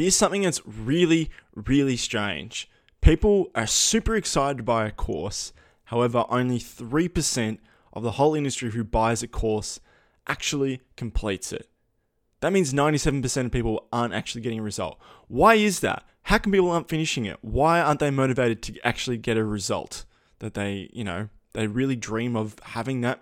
Here's something that's really, really strange. People are super excited to buy a course, however, only 3% of the whole industry who buys a course actually completes it. That means 97% of people aren't actually getting a result. Why is that? How come people aren't finishing it? Why aren't they motivated to actually get a result that they, you know, they really dream of having that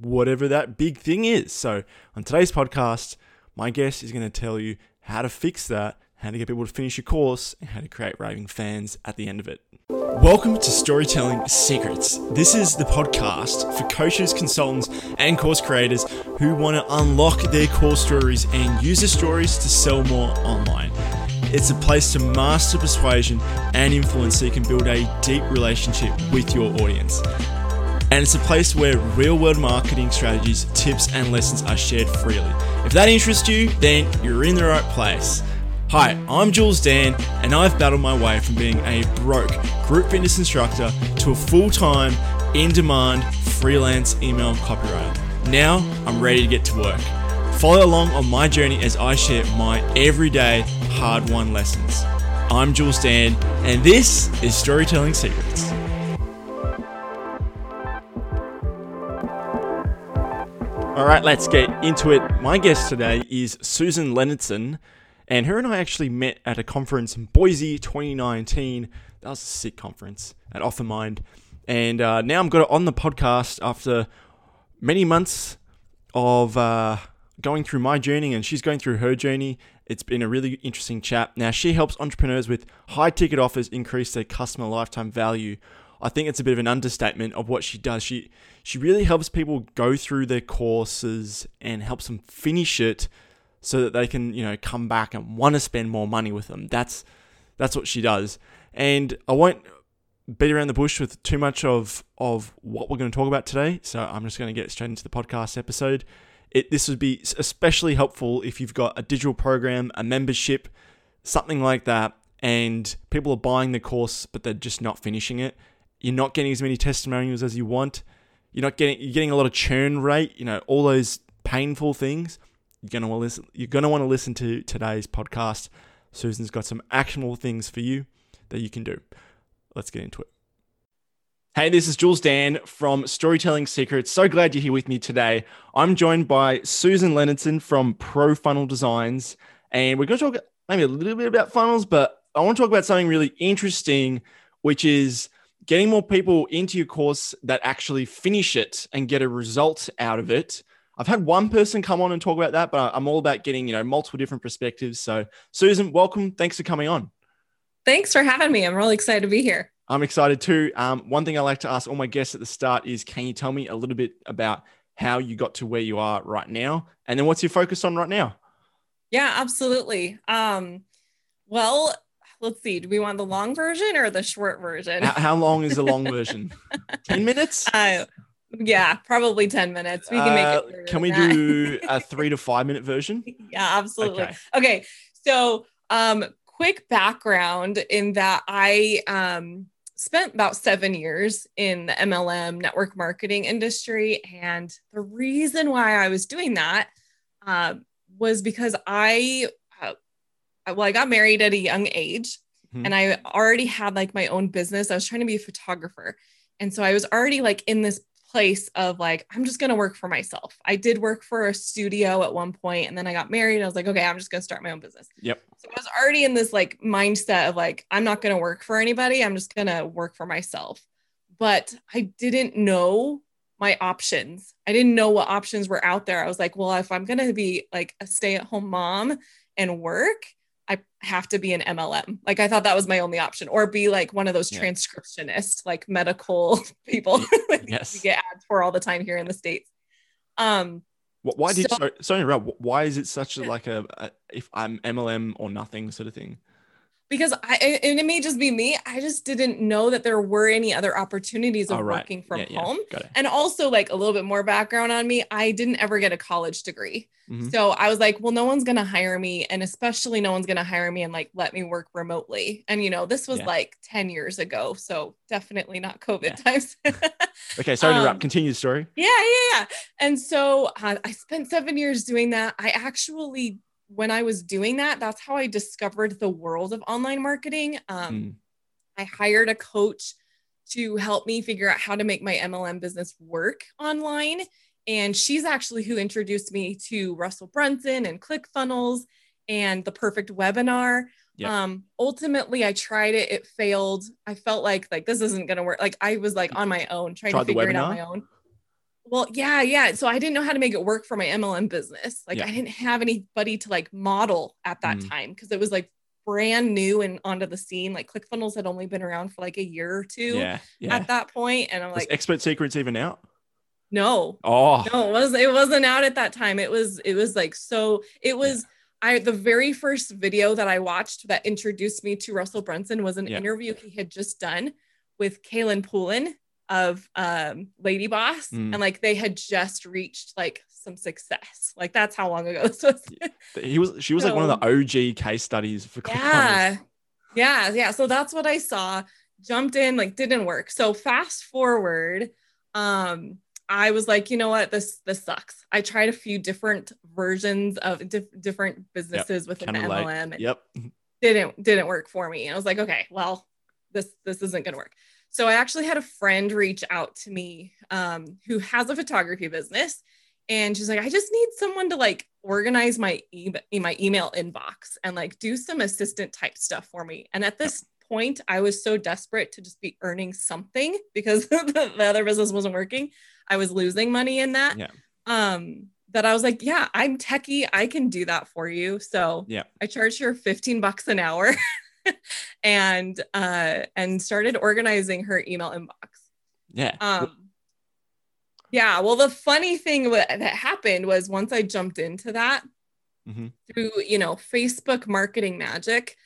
whatever that big thing is. So, on today's podcast, my guest is going to tell you how to fix that, how to get people to finish your course, and how to create raving fans at the end of it. Welcome to Storytelling Secrets. This is the podcast for coaches, consultants, and course creators who want to unlock their core stories and use the stories to sell more online. It's a place to master persuasion and influence so you can build a deep relationship with your audience. And it's a place where real world marketing strategies, tips, and lessons are shared freely. If that interests you, then you're in the right place. Hi, I'm Jules Dan, and I've battled my way from being a broke group fitness instructor to a full time, in demand freelance email copywriter. Now I'm ready to get to work. Follow along on my journey as I share my everyday hard won lessons. I'm Jules Dan, and this is Storytelling Secrets. All right, let's get into it. My guest today is Susan Leonardson, and her and I actually met at a conference in Boise 2019. That was a sick conference at Offermind. And uh, now I'm got it on the podcast after many months of uh, going through my journey, and she's going through her journey. It's been a really interesting chat. Now, she helps entrepreneurs with high ticket offers increase their customer lifetime value. I think it's a bit of an understatement of what she does. She she really helps people go through their courses and helps them finish it so that they can, you know, come back and want to spend more money with them. That's that's what she does. And I won't beat around the bush with too much of of what we're going to talk about today. So I'm just going to get straight into the podcast episode. It, this would be especially helpful if you've got a digital program, a membership, something like that, and people are buying the course but they're just not finishing it. You're not getting as many testimonials as you want. You're not getting you're getting a lot of churn rate. You know all those painful things. You're gonna want to listen. You're gonna want to listen to today's podcast. Susan's got some actionable things for you that you can do. Let's get into it. Hey, this is Jules Dan from Storytelling Secrets. So glad you're here with me today. I'm joined by Susan Leonardson from Pro Funnel Designs, and we're going to talk maybe a little bit about funnels, but I want to talk about something really interesting, which is getting more people into your course that actually finish it and get a result out of it. I've had one person come on and talk about that, but I'm all about getting, you know, multiple different perspectives. So, Susan, welcome. Thanks for coming on. Thanks for having me. I'm really excited to be here. I'm excited too. Um, one thing I like to ask all my guests at the start is can you tell me a little bit about how you got to where you are right now? And then what's your focus on right now? Yeah, absolutely. Um, well, let's see. Do we want the long version or the short version? How, how long is the long version? 10 minutes? Uh, yeah, probably 10 minutes. We can make it. Uh, can we that. do a three to five minute version? yeah, absolutely. Okay. okay. So, um, quick background in that I um, spent about seven years in the MLM network marketing industry. And the reason why I was doing that uh, was because I well, I got married at a young age mm-hmm. and I already had like my own business. I was trying to be a photographer. And so I was already like in this place of like, I'm just going to work for myself. I did work for a studio at one point and then I got married. I was like, okay, I'm just going to start my own business. Yep. So I was already in this like mindset of like, I'm not going to work for anybody. I'm just going to work for myself. But I didn't know my options. I didn't know what options were out there. I was like, well, if I'm going to be like a stay at home mom and work, I have to be an MLM. Like I thought that was my only option, or be like one of those yeah. transcriptionists, like medical people. yes, we get ads for all the time here in the states. Um, why did so, sorry, sorry Rob, why is it such a, like a, a if I'm MLM or nothing sort of thing? Because I and it may just be me. I just didn't know that there were any other opportunities of right. working from yeah, home. Yeah. And also like a little bit more background on me. I didn't ever get a college degree. Mm-hmm. So I was like, well, no one's gonna hire me. And especially no one's gonna hire me and like let me work remotely. And you know, this was yeah. like 10 years ago. So definitely not COVID times. okay, sorry to interrupt. Um, Continue the story. Yeah, yeah, yeah. And so uh, I spent seven years doing that. I actually when I was doing that, that's how I discovered the world of online marketing. Um, Mm. I hired a coach to help me figure out how to make my MLM business work online. And she's actually who introduced me to Russell Brunson and ClickFunnels and the perfect webinar. Yeah. Um, ultimately I tried it, it failed. I felt like like this isn't gonna work. Like I was like on my own trying Tried to figure it out on my own. Well, yeah, yeah. So I didn't know how to make it work for my MLM business. Like Yeah. I didn't have anybody to like model at that Mm. time because it was like brand new and onto the scene. Like ClickFunnels had only been around for like a year or two Yeah. Yeah. at that point, and I'm Was like, Expert Secrets even out? no, Oh, no, it was it wasn't out at that time. It was it was like so. It was I the very first video that I watched that introduced me to Russell Brunson was an Yeah. interview he had just done with Kaelin Poulin of um, Lady Boss, Mm. and like they had just reached like some success. Like that's how long ago this was. he was. She was like one of the OG case studies for. Yeah, yeah, yeah. So that's what I saw. Jumped in, like didn't work. So fast forward, um, I was like, you know what, this this sucks. I tried a few different versions of dif- different businesses within Can the relate. MLM, and Yep. didn't didn't work for me. And I was like, okay, well, this this isn't gonna work. So I actually had a friend reach out to me um, who has a photography business, and she's like, I just need someone to like organize my e- my email inbox and like do some assistant type stuff for me. And at this point, I was so desperate to just be earning something because the, the other business wasn't working. I was losing money in that. Yeah. Um, that I was like, yeah, I'm techie. I can do that for you. So Yeah. I charged her 15 bucks an hour and uh and started organizing her email inbox. Yeah. Um yeah, well the funny thing wa- that happened was once I jumped into that Mhm. through, you know, Facebook marketing magic,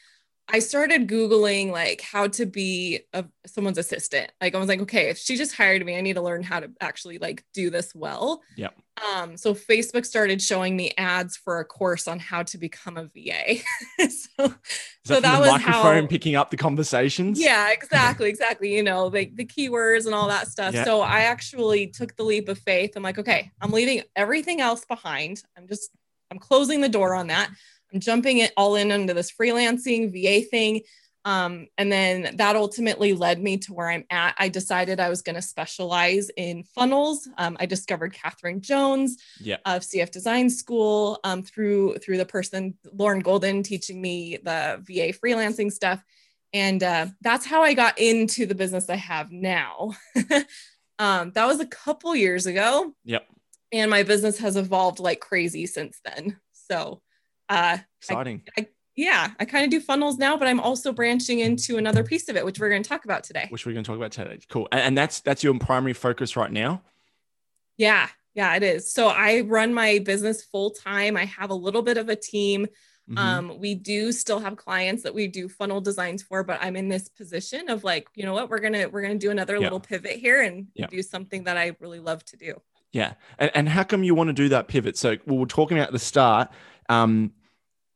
I started googling like how to be a, someone's assistant. Like I was like, okay, if she just hired me, I need to learn how to actually like do this well. Yep. Um, so Facebook started showing me ads for a course on how to become a VA. so that, so that the was microphone how- picking up the conversations? yeah, exactly, exactly. You know, like the keywords and all that stuff. Yeah. So I actually took the leap of faith. I'm like, okay, I'm leaving everything else behind. I'm just, I'm closing the door on that. I'm jumping it all in into this freelancing VA thing. Um, and then that ultimately led me to where I'm at. I decided I was going to specialize in funnels. Um, I discovered Catherine Jones of CF Design School um, through through the person Lauren Golden teaching me the VA freelancing stuff, and uh, that's how I got into the business I have now. um, that was a couple years ago, Yep. and my business has evolved like crazy since then. So, uh, Exciting. yeah, I kind of do funnels now, but I'm also branching into another piece of it, which we're going to talk about today. which we're going to talk about today. Cool. And, and that's that's your primary focus right now. Yeah, yeah, it is. So I run my business full time. I have a little bit of a team. Mhm. Um, we do still have clients that we do funnel designs for, but I'm in this position of like, you know what, we're gonna we're gonna do another Yeah. little pivot here and Yeah. do something that I really love to do. yeah. And, and how come you want to do that pivot? So we were talking about at the start, um,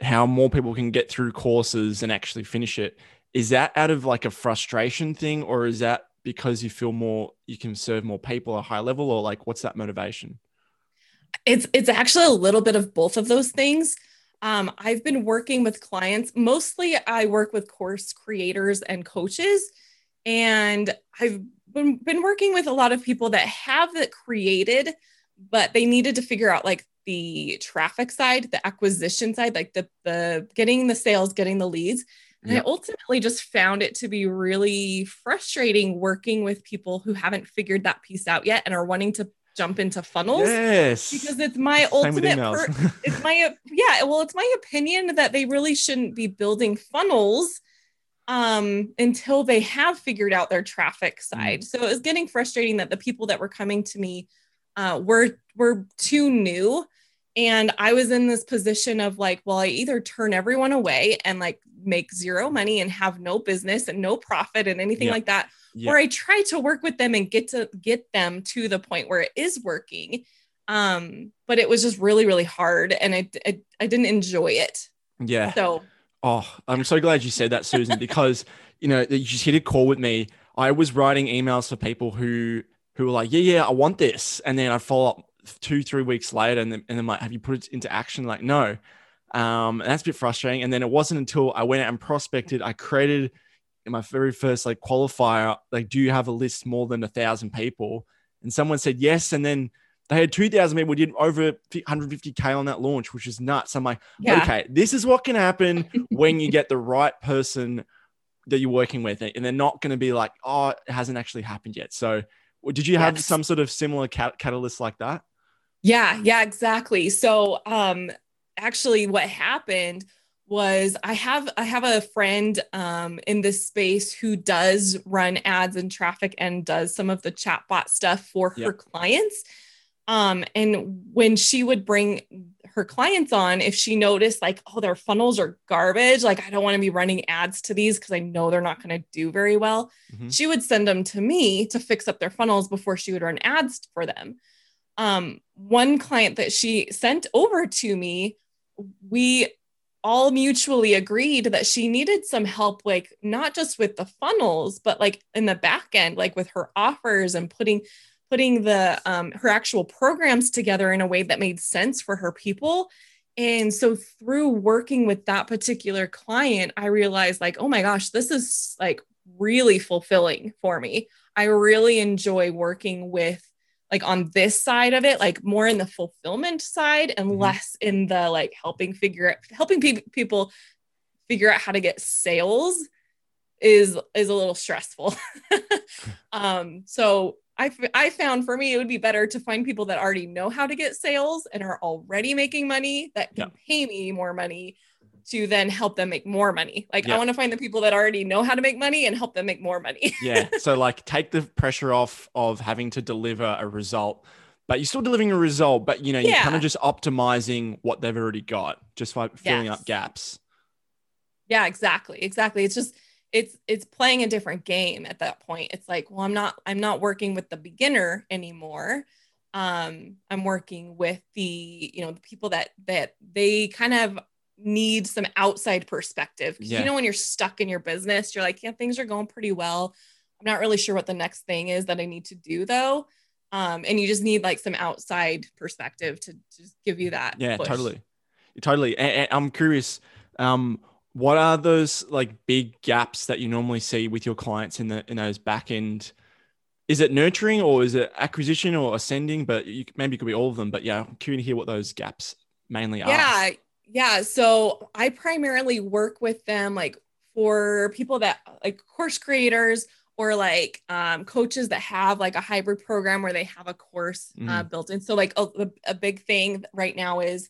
how more people can get through courses and actually finish it. Is that out of like a frustration thing, or is that because you feel more you can serve more people at a high level, or like what's that motivation? It's it's actually a little bit of both of those things. Um, I've been working with clients. Mostly, I work with course creators and coaches, and I've been, been working with a lot of people that have it created, but they needed to figure out like the traffic side, the acquisition side, like the the getting the sales, getting the leads. And Yeah. I ultimately just found it to be really frustrating working with people who haven't figured that piece out yet and are wanting to jump into funnels Yes. because it's my Same ultimate per- it's my yeah well it's my opinion that they really shouldn't be building funnels um until they have figured out their traffic Mm. side so it was getting frustrating that the people that were coming to me uh were were too new and i was in this position of like well i either turn everyone away and like make zero money and have no business and no profit and anything Yeah. like that Yeah. or I try to work with them and get to get them to the point where it is working. Um, but it was just really, really hard and I, I, I didn't enjoy it. yeah. So Oh, I'm so glad you said that, Susan, because you know you just hit a call with me. I was writing emails for people who who were like, "Yeah, yeah, I want this," and then I follow up two, three weeks later, and then and then like, "Have you put it into action?" Like, no. Um, and that's a bit frustrating. And then it wasn't until I went out and prospected, I created in my very first like qualifier, like, do you have a list more than a thousand people? And someone said yes. And then they had 2,000 people did over 150K on that launch, which is nuts. I'm like, yeah. okay, this is what can happen when you get the right person that you're working with. And they're not going to be like, oh, it hasn't actually happened yet. So did you have yes. some sort of similar cat- catalyst like that? Yeah, yeah, exactly. So um actually what happened was I have I have a friend um, in this space who does run ads and traffic and does some of the chatbot stuff for yep. her clients. Um, and when she would bring her clients on, if she noticed like, oh, their funnels are garbage, like I don't want to be running ads to these because I know they're not going to do very well, mm-hmm. she would send them to me to fix up their funnels before she would run ads for them. Um, one client that she sent over to me, we all mutually agreed that she needed some help like not just with the funnels but like in the back end like with her offers and putting putting the um, her actual programs together in a way that made sense for her people. And so through working with that particular client i realized like oh my gosh this is like really fulfilling for me. I really enjoy working with like on this side of it, like more in the fulfillment side and mm-hmm. less in the like helping figure out helping pe- people figure out how to get sales is is a little stressful. um, so I, f- I found for me it would be better to find people that already know how to get sales and are already making money that can yeah. pay me more money to then help them make more money. Like yeah. I want to find the people that already know how to make money and help them make more money. yeah. So like take the pressure off of having to deliver a result, but you're still delivering a result, but you know, you're kind of just optimizing what they've already got just by filling yes. up gaps. Yeah, exactly. Exactly. It's just it's it's playing a different game at that point. It's like, well, I'm not I'm not working with the beginner anymore um i'm working with the you know the people that that they kind of need some outside perspective. Yeah. You know, when you're stuck in your business, you're like, yeah, things are going pretty well. I'm not really sure what the next thing is that I need to do though. Um, and you just need like some outside perspective to just give you that. Yeah, push. totally. Totally. And, and I'm curious, um, what are those like big gaps that you normally see with your clients in the in those back end? Is it nurturing or is it acquisition or ascending? But you, maybe it could be all of them. But yeah, I'm curious to hear what those gaps mainly are. Yeah, yeah. So I primarily work with them like for people that like course creators or like um, coaches that have like a hybrid program where they have a course uh, mm-hmm. uh, built in. So like a, a big thing right now is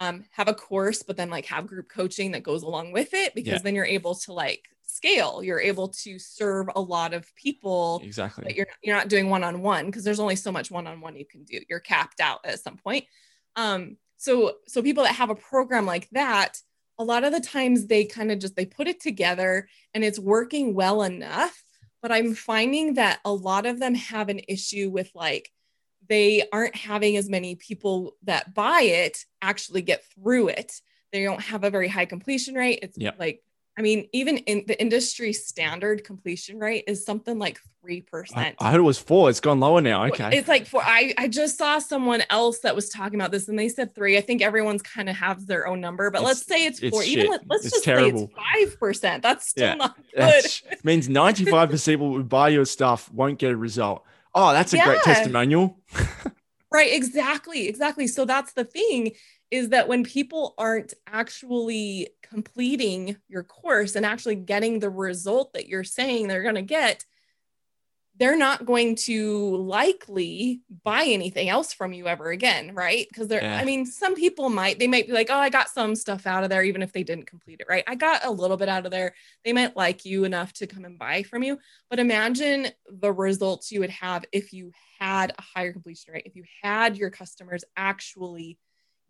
um, have a course, but then like have group coaching that goes along with it because yeah. then you're able to like scale. You're able to serve a lot of people. Exactly. you're you're not doing one on one because there's only so much one on one you can do. You're capped out at some point. Um, so so people that have a program like that a lot of the times they kind of just they put it together and it's working well enough but i'm finding that a lot of them have an issue with like they aren't having as many people that buy it actually get through it they don't have a very high completion rate it's yep. like I mean, even in the industry standard completion rate is something like 3%. I, I heard it was four. It's gone lower now. Okay. It's like four. I, I just saw someone else that was talking about this and they said three. I think everyone's kind of has their own number, but it's, let's say it's, it's four. Shit. Even let, us just terrible. say it's 5%. That's still yeah. not good. means 95% of people who buy your stuff won't get a result. Oh, that's a yeah. great testimonial. right. Exactly. Exactly. So that's the thing is that when people aren't actually completing your course and actually getting the result that you're saying they're going to get, they're not going to likely buy anything else from you ever again, right? Because they're, yeah. I mean, some people might, they might be like, oh, I got some stuff out of there, even if they didn't complete it, right? I got a little bit out of there. They might like you enough to come and buy from you. But imagine the results you would have if you had a higher completion rate, if you had your customers actually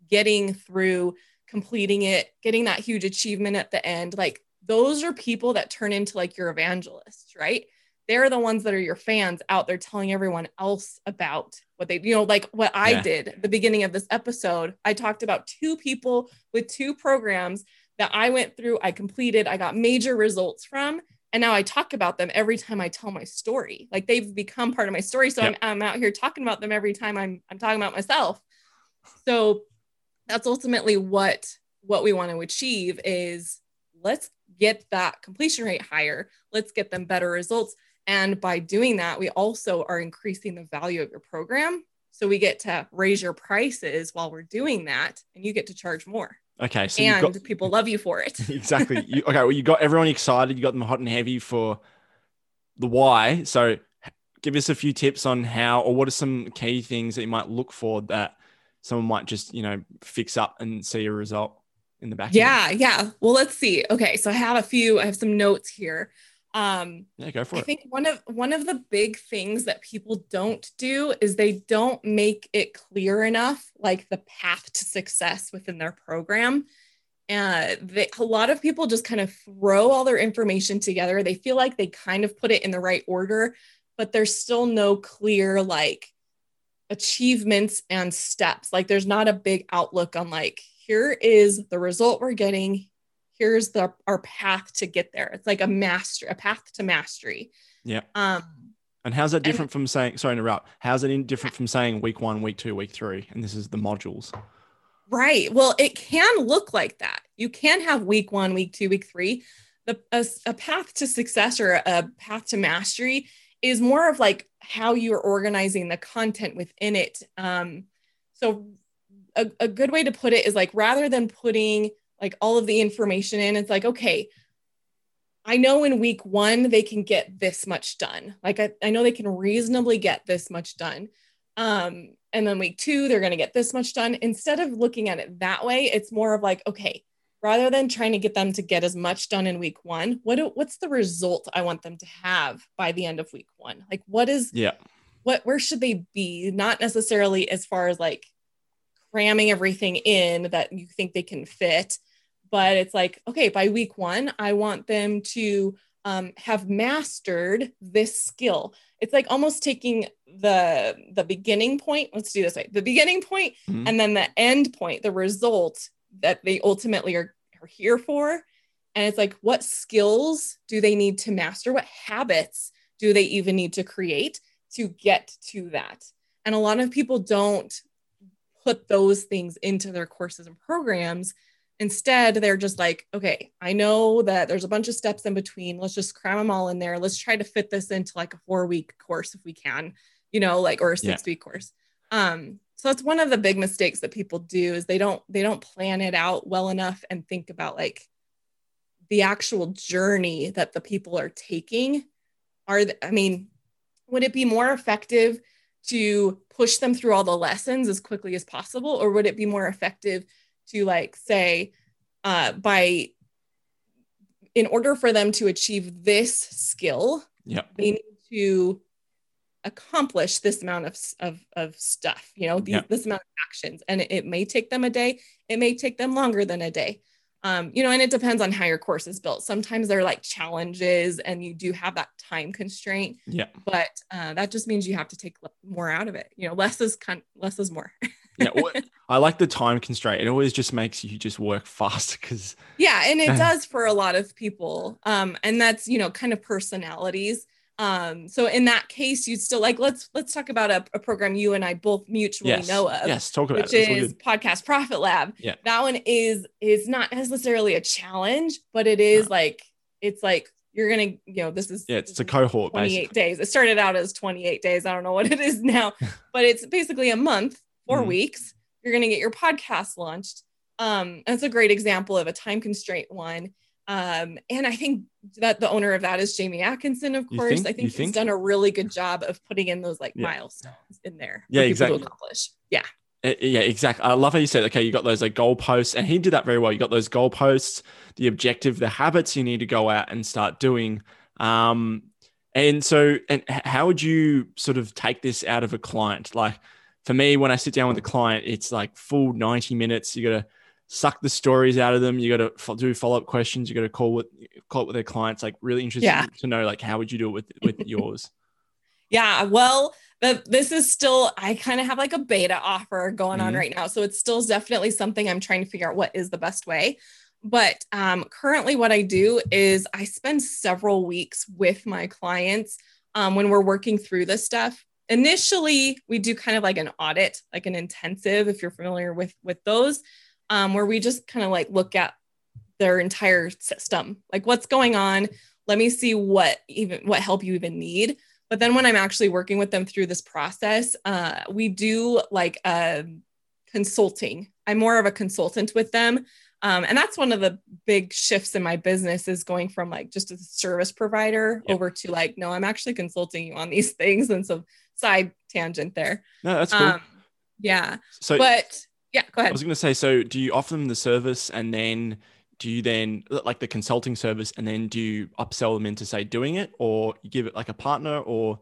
getting through completing it, getting that huge achievement at the end. Like those are people that turn into like your evangelists, right? They're the ones that are your fans out there telling everyone else about what they, you know, like what I yeah. did at the beginning of this episode. I talked about two people with two programs that I went through, I completed, I got major results from. And now I talk about them every time I tell my story. Like they've become part of my story. So yep. I'm, I'm out here talking about them every time I'm, I'm talking about myself. So that's ultimately what what we want to achieve is let's get that completion rate higher. Let's get them better results. And by doing that, we also are increasing the value of your program. So we get to raise your prices while we're doing that, and you get to charge more. Okay. So and got, people love you for it. exactly. You, okay. Well, you got everyone excited. You got them hot and heavy for the why. So give us a few tips on how, or what are some key things that you might look for that someone might just, you know, fix up and see a result in the back. Yeah. End. Yeah. Well, let's see. Okay. So I have a few, I have some notes here. Um, yeah, go for I it. Think one of one of the big things that people don't do is they don't make it clear enough, like the path to success within their program. And uh, they, a lot of people just kind of throw all their information together. They feel like they kind of put it in the right order, but there's still no clear like achievements and steps. Like there's not a big outlook on like here is the result we're getting here's the our path to get there. It's like a master a path to mastery. Yeah. Um and how's that different and, from saying sorry to interrupt how's it different from saying week one week two week three? And this is the modules. Right. Well it can look like that. You can have week one week two week three. The a, a path to success or a path to mastery is more of like how you're organizing the content within it. Um so a, a good way to put it is like rather than putting like all of the information in. It's like, okay, I know in week one they can get this much done. Like I, I know they can reasonably get this much done. Um, and then week two, they're going to get this much done. Instead of looking at it that way, it's more of like, okay, rather than trying to get them to get as much done in week one, what do, what's the result I want them to have by the end of week one? Like, what is, yeah, what, where should they be? Not necessarily as far as like cramming everything in that you think they can fit, but it's like okay by week one i want them to um, have mastered this skill. It's like almost taking the the beginning point let's do this way the beginning point, mm-hmm. and then the end point the result that they ultimately are, are here for. And it's like what skills do they need to master? What habits do they even need to create to get to that? And a lot of people don't put those things into their courses and programs Instead, they're just like, okay, I know that there's a bunch of steps in between. Let's just cram them all in there. Let's try to fit this into like a four week course if we can, you know, like or a six yeah. week course. Um, so that's one of the big mistakes that people do is they don't they don't plan it out well enough and think about like the actual journey that the people are taking. Are I mean, would it be more effective to push them through all the lessons as quickly as possible, or would it be more effective to like say uh, by in order for them to achieve this skill yeah. they need to accomplish this amount of, of, of stuff you know these, yeah. this amount of actions. And it, it, may take them a day. It may take them longer than a day. Um, you know and it depends on how your course is built. Sometimes they're like challenges and you do have that time constraint. Yeah. But uh, that just means you have to take more out of it. You know less is kind less is more yeah, I like the time constraint. It always just makes you just work faster because yeah, and it does for a lot of people. Um, and that's you know kind of personalities. Um, so in that case, you'd still like let's let's talk about a, a program you and I both mutually yes. know of. Yes, talk about which it. is Podcast Profit Lab. Yeah, that one is is not necessarily a challenge, but it is no. like it's like you're gonna you know this is yeah it's a cohort 28 basically. days it started out as 28 days i don't know what it is now but it's basically a month 4 mm. weeks, you're going to get your podcast launched. Um, that's a great example of a time constraint one. Um, and I think that the owner of that is Jamie Atkinson, of course. Think? I think he's think? done a really good job of putting in those like yeah. milestones in there. Yeah, exactly. accomplish. Yeah. Uh, yeah, exactly. I love how you said, okay, you got those like goalposts, and he did that very well. You got those goalposts, the objective, the habits you need to go out and start doing. Um, and so, and how would you sort of take this out of a client? Like, for me, when I sit down with a client, it's like full 90 minutes. You got to suck the stories out of them. You got to do follow up questions. You got to call with call it with their clients. Like really interested yeah. to know like how would you do it with with yours? Yeah, well, the, this is still I kind of have like a beta offer going mm-hmm. on right now, so it's still definitely something I'm trying to figure out what is the best way. But um, currently, what I do is I spend several weeks with my clients um, when we're working through this stuff initially we do kind of like an audit like an intensive if you're familiar with with those um, where we just kind of like look at their entire system, like what's going on. Let me see what even what help you even need. But then when I'm actually working with them through this process, uh, we do like a um, consulting. I'm more of a consultant with them. Um, and that's one of the big shifts in my business is going from like just a service provider yep. over to like, no, I'm actually consulting you on these things. And so side tangent there. No, that's cool. Um, yeah. So, but yeah, go ahead. I was going to say, so do you offer them the service and then do you then like the consulting service and then do you upsell them into say doing it or you give it like a partner or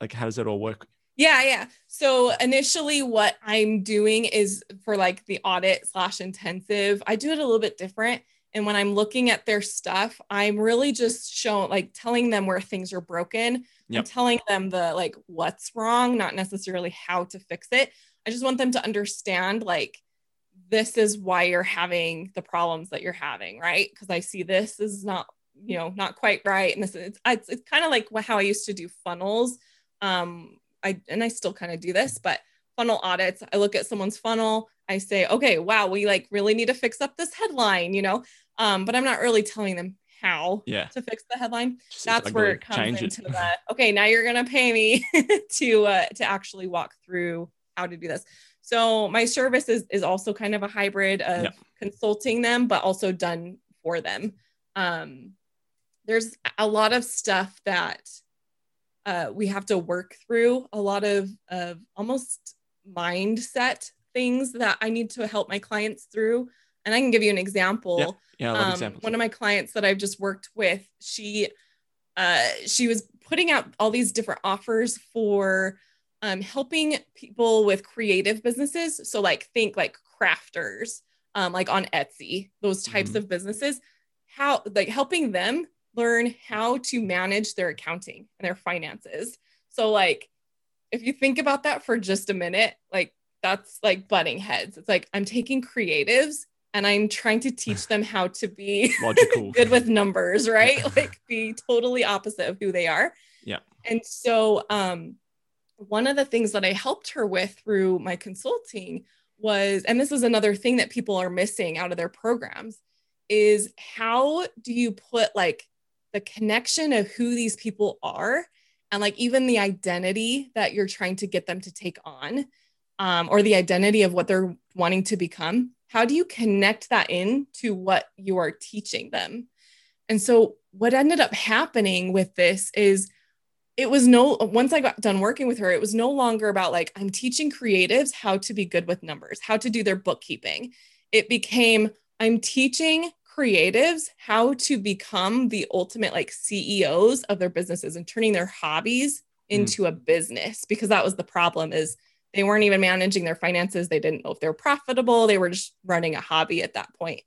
like how does that all work? Yeah, yeah. So initially, what I'm doing is for like the audit slash intensive, I do it a little bit different. And when I'm looking at their stuff, I'm really just showing, like, telling them where things are broken. Yep. I'm telling them the like what's wrong, not necessarily how to fix it. I just want them to understand, like, this is why you're having the problems that you're having, right? Because I see this is not, you know, not quite right, and this is it's, it's kind of like how I used to do funnels. Um, I and I still kind of do this, but funnel audits, I look at someone's funnel, I say, okay, wow, we like really need to fix up this headline, you know. Um, but I'm not really telling them how yeah. to fix the headline. Just That's where it comes into it. the okay, now you're gonna pay me to uh to actually walk through how to do this. So my service is is also kind of a hybrid of yeah. consulting them, but also done for them. Um, there's a lot of stuff that uh, we have to work through a lot of, of almost mindset things that I need to help my clients through. And I can give you an example. Yeah, yeah um, one of my clients that I've just worked with, she uh, she was putting out all these different offers for um, helping people with creative businesses. So like think like crafters, um, like on Etsy, those types mm-hmm. of businesses. How like helping them learn how to manage their accounting and their finances. So, like, if you think about that for just a minute, like, that's like butting heads. It's like I'm taking creatives and I'm trying to teach them how to be logical, good with numbers, right? like, be totally opposite of who they are. Yeah. And so, um, one of the things that I helped her with through my consulting was, and this is another thing that people are missing out of their programs, is how do you put like the connection of who these people are and like even the identity that you're trying to get them to take on um, or the identity of what they're wanting to become how do you connect that in to what you are teaching them and so what ended up happening with this is it was no once i got done working with her it was no longer about like i'm teaching creatives how to be good with numbers how to do their bookkeeping it became i'm teaching creatives how to become the ultimate like CEOs of their businesses and turning their hobbies into mm. a business because that was the problem is they weren't even managing their finances they didn't know if they were profitable they were just running a hobby at that point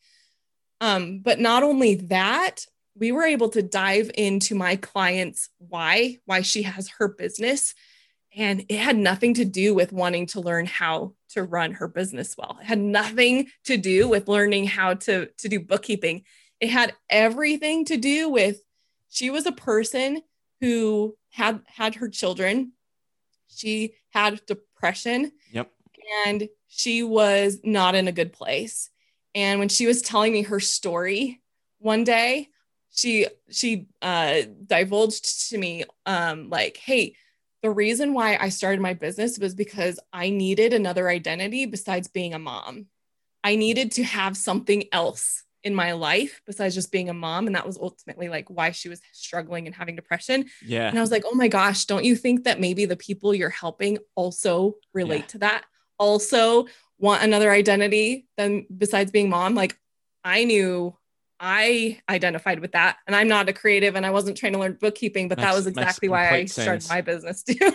um, but not only that we were able to dive into my client's why why she has her business and it had nothing to do with wanting to learn how to run her business well. It had nothing to do with learning how to, to do bookkeeping. It had everything to do with she was a person who had had her children. She had depression. Yep. And she was not in a good place. And when she was telling me her story one day, she she uh divulged to me um like, hey, the reason why I started my business was because I needed another identity besides being a mom. I needed to have something else in my life besides just being a mom. And that was ultimately like why she was struggling and having depression. Yeah. And I was like, oh my gosh, don't you think that maybe the people you're helping also relate yeah. to that? Also want another identity than besides being mom? Like I knew I identified with that. And I'm not a creative and I wasn't trying to learn bookkeeping, but makes, that was exactly why I started sense. my business too.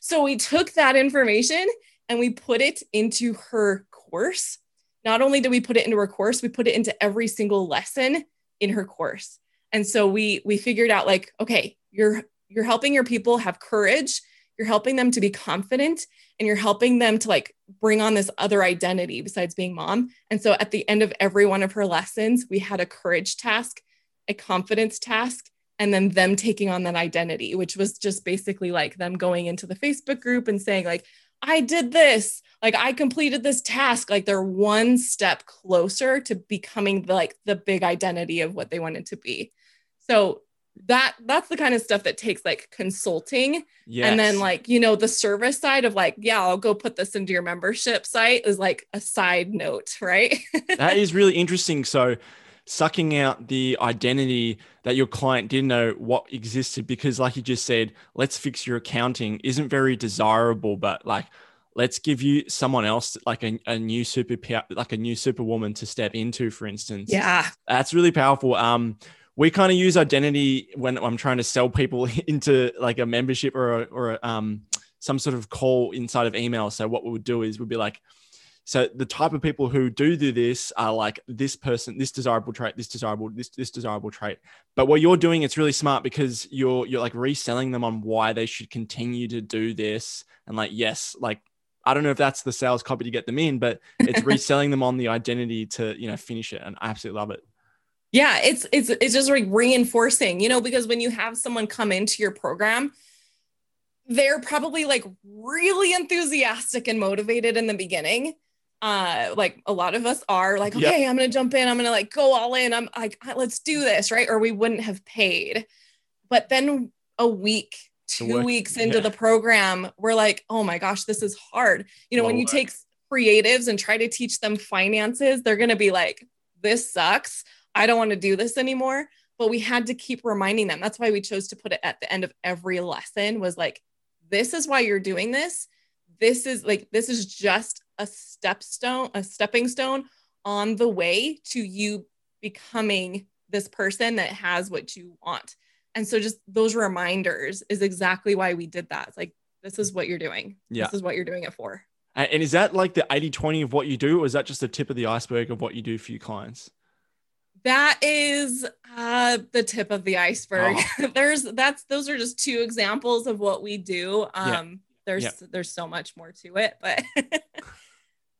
so we took that information and we put it into her course. Not only did we put it into her course, we put it into every single lesson in her course. And so we we figured out like, okay, you're you're helping your people have courage you're helping them to be confident and you're helping them to like bring on this other identity besides being mom. And so at the end of every one of her lessons, we had a courage task, a confidence task, and then them taking on that identity, which was just basically like them going into the Facebook group and saying, like, I did this, like I completed this task. Like they're one step closer to becoming the, like the big identity of what they wanted to be. So that that's the kind of stuff that takes like consulting yes. and then like you know the service side of like yeah i'll go put this into your membership site is like a side note right that is really interesting so sucking out the identity that your client didn't know what existed because like you just said let's fix your accounting isn't very desirable but like let's give you someone else like a, a new super like a new superwoman to step into for instance. Yeah. That's really powerful. Um we kind of use identity when i'm trying to sell people into like a membership or a, or a, um some sort of call inside of email. So what we would do is we'd be like so the type of people who do do this are like this person, this desirable trait, this desirable, this this desirable trait. But what you're doing, it's really smart because you're you're like reselling them on why they should continue to do this. And like, yes, like I don't know if that's the sales copy to get them in, but it's reselling them on the identity to you know finish it. And I absolutely love it. Yeah, it's it's it's just like reinforcing, you know, because when you have someone come into your program, they're probably like really enthusiastic and motivated in the beginning uh like a lot of us are like okay yep. i'm gonna jump in i'm gonna like go all in i'm like let's do this right? Or we wouldn't have paid. But then a week two weeks into yeah. the program we're like oh my gosh this is hard. You know when you take creatives and try to teach them finances they're gonna be like this sucks. I don't want to do this anymore. But we had to keep reminding them. That's why we chose to put it at the end of every lesson was like this is why you're doing this. This is like this is just a stepstone, a stepping stone on the way to you becoming this person that has what you want. And so just those reminders is exactly why we did that. It's like this is what you're doing. Yeah. This is what you're doing it for. And is that like the 80 20 of what you do, or is that just the tip of the iceberg of what you do for your clients? That is uh, the tip of the iceberg. Oh. There's that's those are just two examples of what we do. Um, yeah. There's yeah. there's so much more to it, but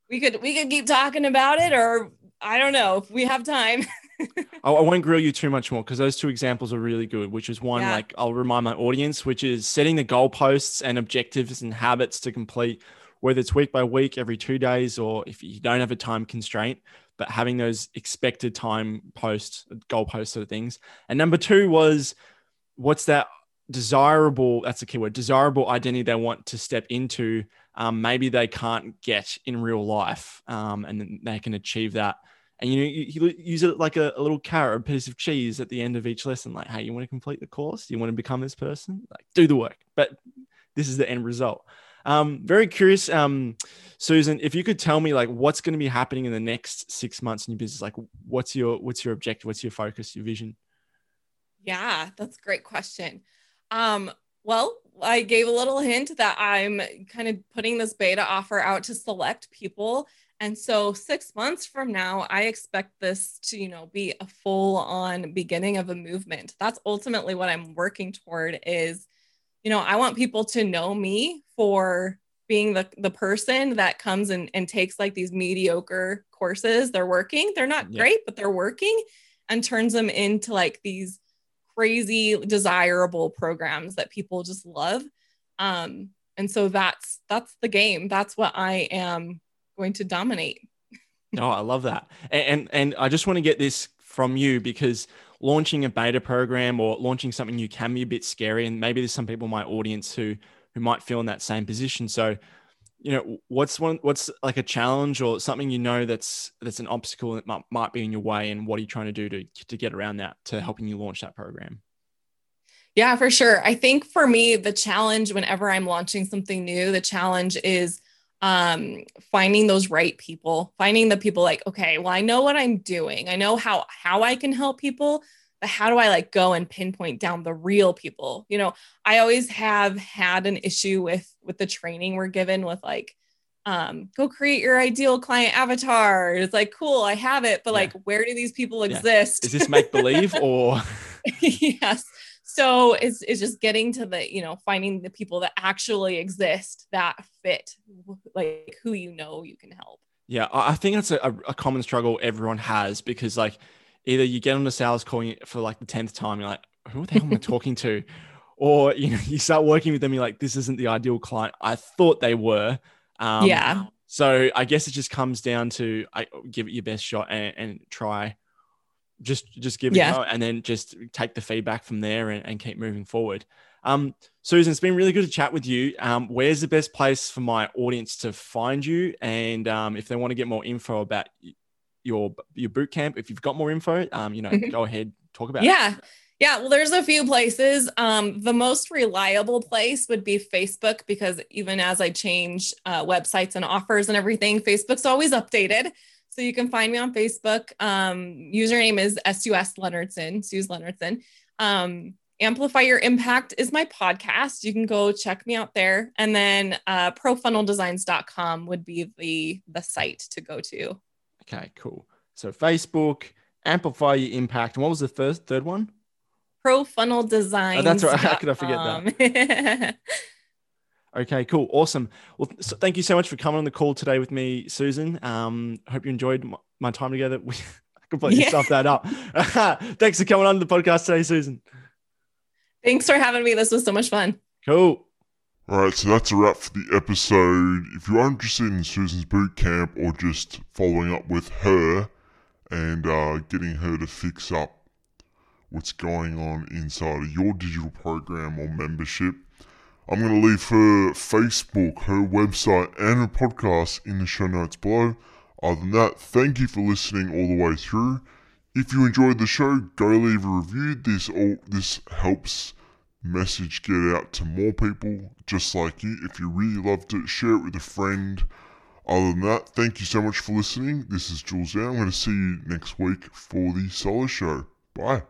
we could we could keep talking about it, or I don't know if we have time. I, I won't grill you too much more because those two examples are really good. Which is one, yeah. like I'll remind my audience, which is setting the goalposts and objectives and habits to complete, whether it's week by week, every two days, or if you don't have a time constraint, but having those expected time post goalpost sort of things. And number two was what's that desirable that's a keyword desirable identity they want to step into um, maybe they can't get in real life um, and they can achieve that. And you know you, you use it like a, a, little carrot a piece of cheese at the end of each lesson like hey you want to complete the course? You want to become this person? Like do the work. But this is the end result. Um, very curious um, susan if you could tell me like what's going to be happening in the next six months in your business? Like what's your what's your objective? What's your focus your vision? Yeah that's a great question. Um, well, I gave a little hint that I'm kind of putting this beta offer out to select people. And so 6 months from now, I expect this to, you know, be a full on beginning of a movement. That's ultimately what I'm working toward is you know, I want people to know me for being the the person that comes and, and takes like these mediocre courses. They're working. They're not yeah. great, but they're working and turns them into like these crazy desirable programs that people just love. Um, and so that's that's the game. That's what i am going to dominate. Oh i love that. And, and and i just want to get this from you because launching a beta program or launching something new can be a bit scary and maybe there's some people in my audience who who might feel in that same position. So you know what's one what's like a challenge or something you know that's that's an obstacle that might, might be in your way and what are you trying to do to to get around that to helping you launch that program? Yeah for sure. I think for me the challenge whenever i'm launching something new the challenge is um finding those right people finding the people like okay well i know what i'm doing. I know how how i can help people but how do I like go and pinpoint down the real people? You know, I always have had an issue with with the training we're given with like um go create your ideal client avatar. It's like cool, I have it, but yeah. like where do these people exist? Yeah. Is this make believe or yes. So it's it's just getting to the, you know, finding the people that actually exist that fit like who you know you can help. Yeah, I think that's a, a common struggle everyone has because like either you get on the sales call for like the 10th time, you're like, who the hell am I talking to? Or, you know, you start working with them, you're like, this isn't the ideal client I thought they were. Um, yeah. So I guess it just comes down to I give it your best shot and, and try. Just just give it Yeah. a go and then just take the feedback from there and, and keep moving forward. Um, Susan, it's been really good to chat with you. Um, where's the best place for my audience to find you? And um, if they want to get more info about your your boot camp, if you've got more info, um, you know, Mhm. go ahead, talk about it. Yeah. Yeah, well, there's a few places. Um, the most reliable place would be Facebook because even as I change uh, websites and offers and everything, Facebook's always updated. So you can find me on Facebook. Um, username is SUS Leonardson, Suze Leonardson. Um, Amplify Your Impact is my podcast. You can go check me out there. And then uh, profunneldesigns.com would be the the site to go to. Okay, cool. So Facebook, amplify your impact. And what was the first third one? Pro Funnel Design. Oh, that's right. How could I forget that? Okay, cool, awesome. Well, so thank you so much for coming on the call today with me, Susan. Um, hope you enjoyed my, my time together. We I completely Yeah. stuffed that up. Thanks for coming on the podcast today, Susan. Thanks for having me. This was so much fun. Cool. Alright, so that's a wrap for the episode. If you are interested in Susan's boot camp or just following up with her and uh, getting her to fix up what's going on inside of your digital program or membership, I'm going to leave her Facebook, her website, and her podcast in the show notes below. Other than that, thank you for listening all the way through. If you enjoyed the show, go leave a review. This all this helps message get out to more people just like you. If you really loved it, share it with a friend. Other than that, thank you so much for listening. This is Jules Young. I'm going to see you next week for the solo show. Bye.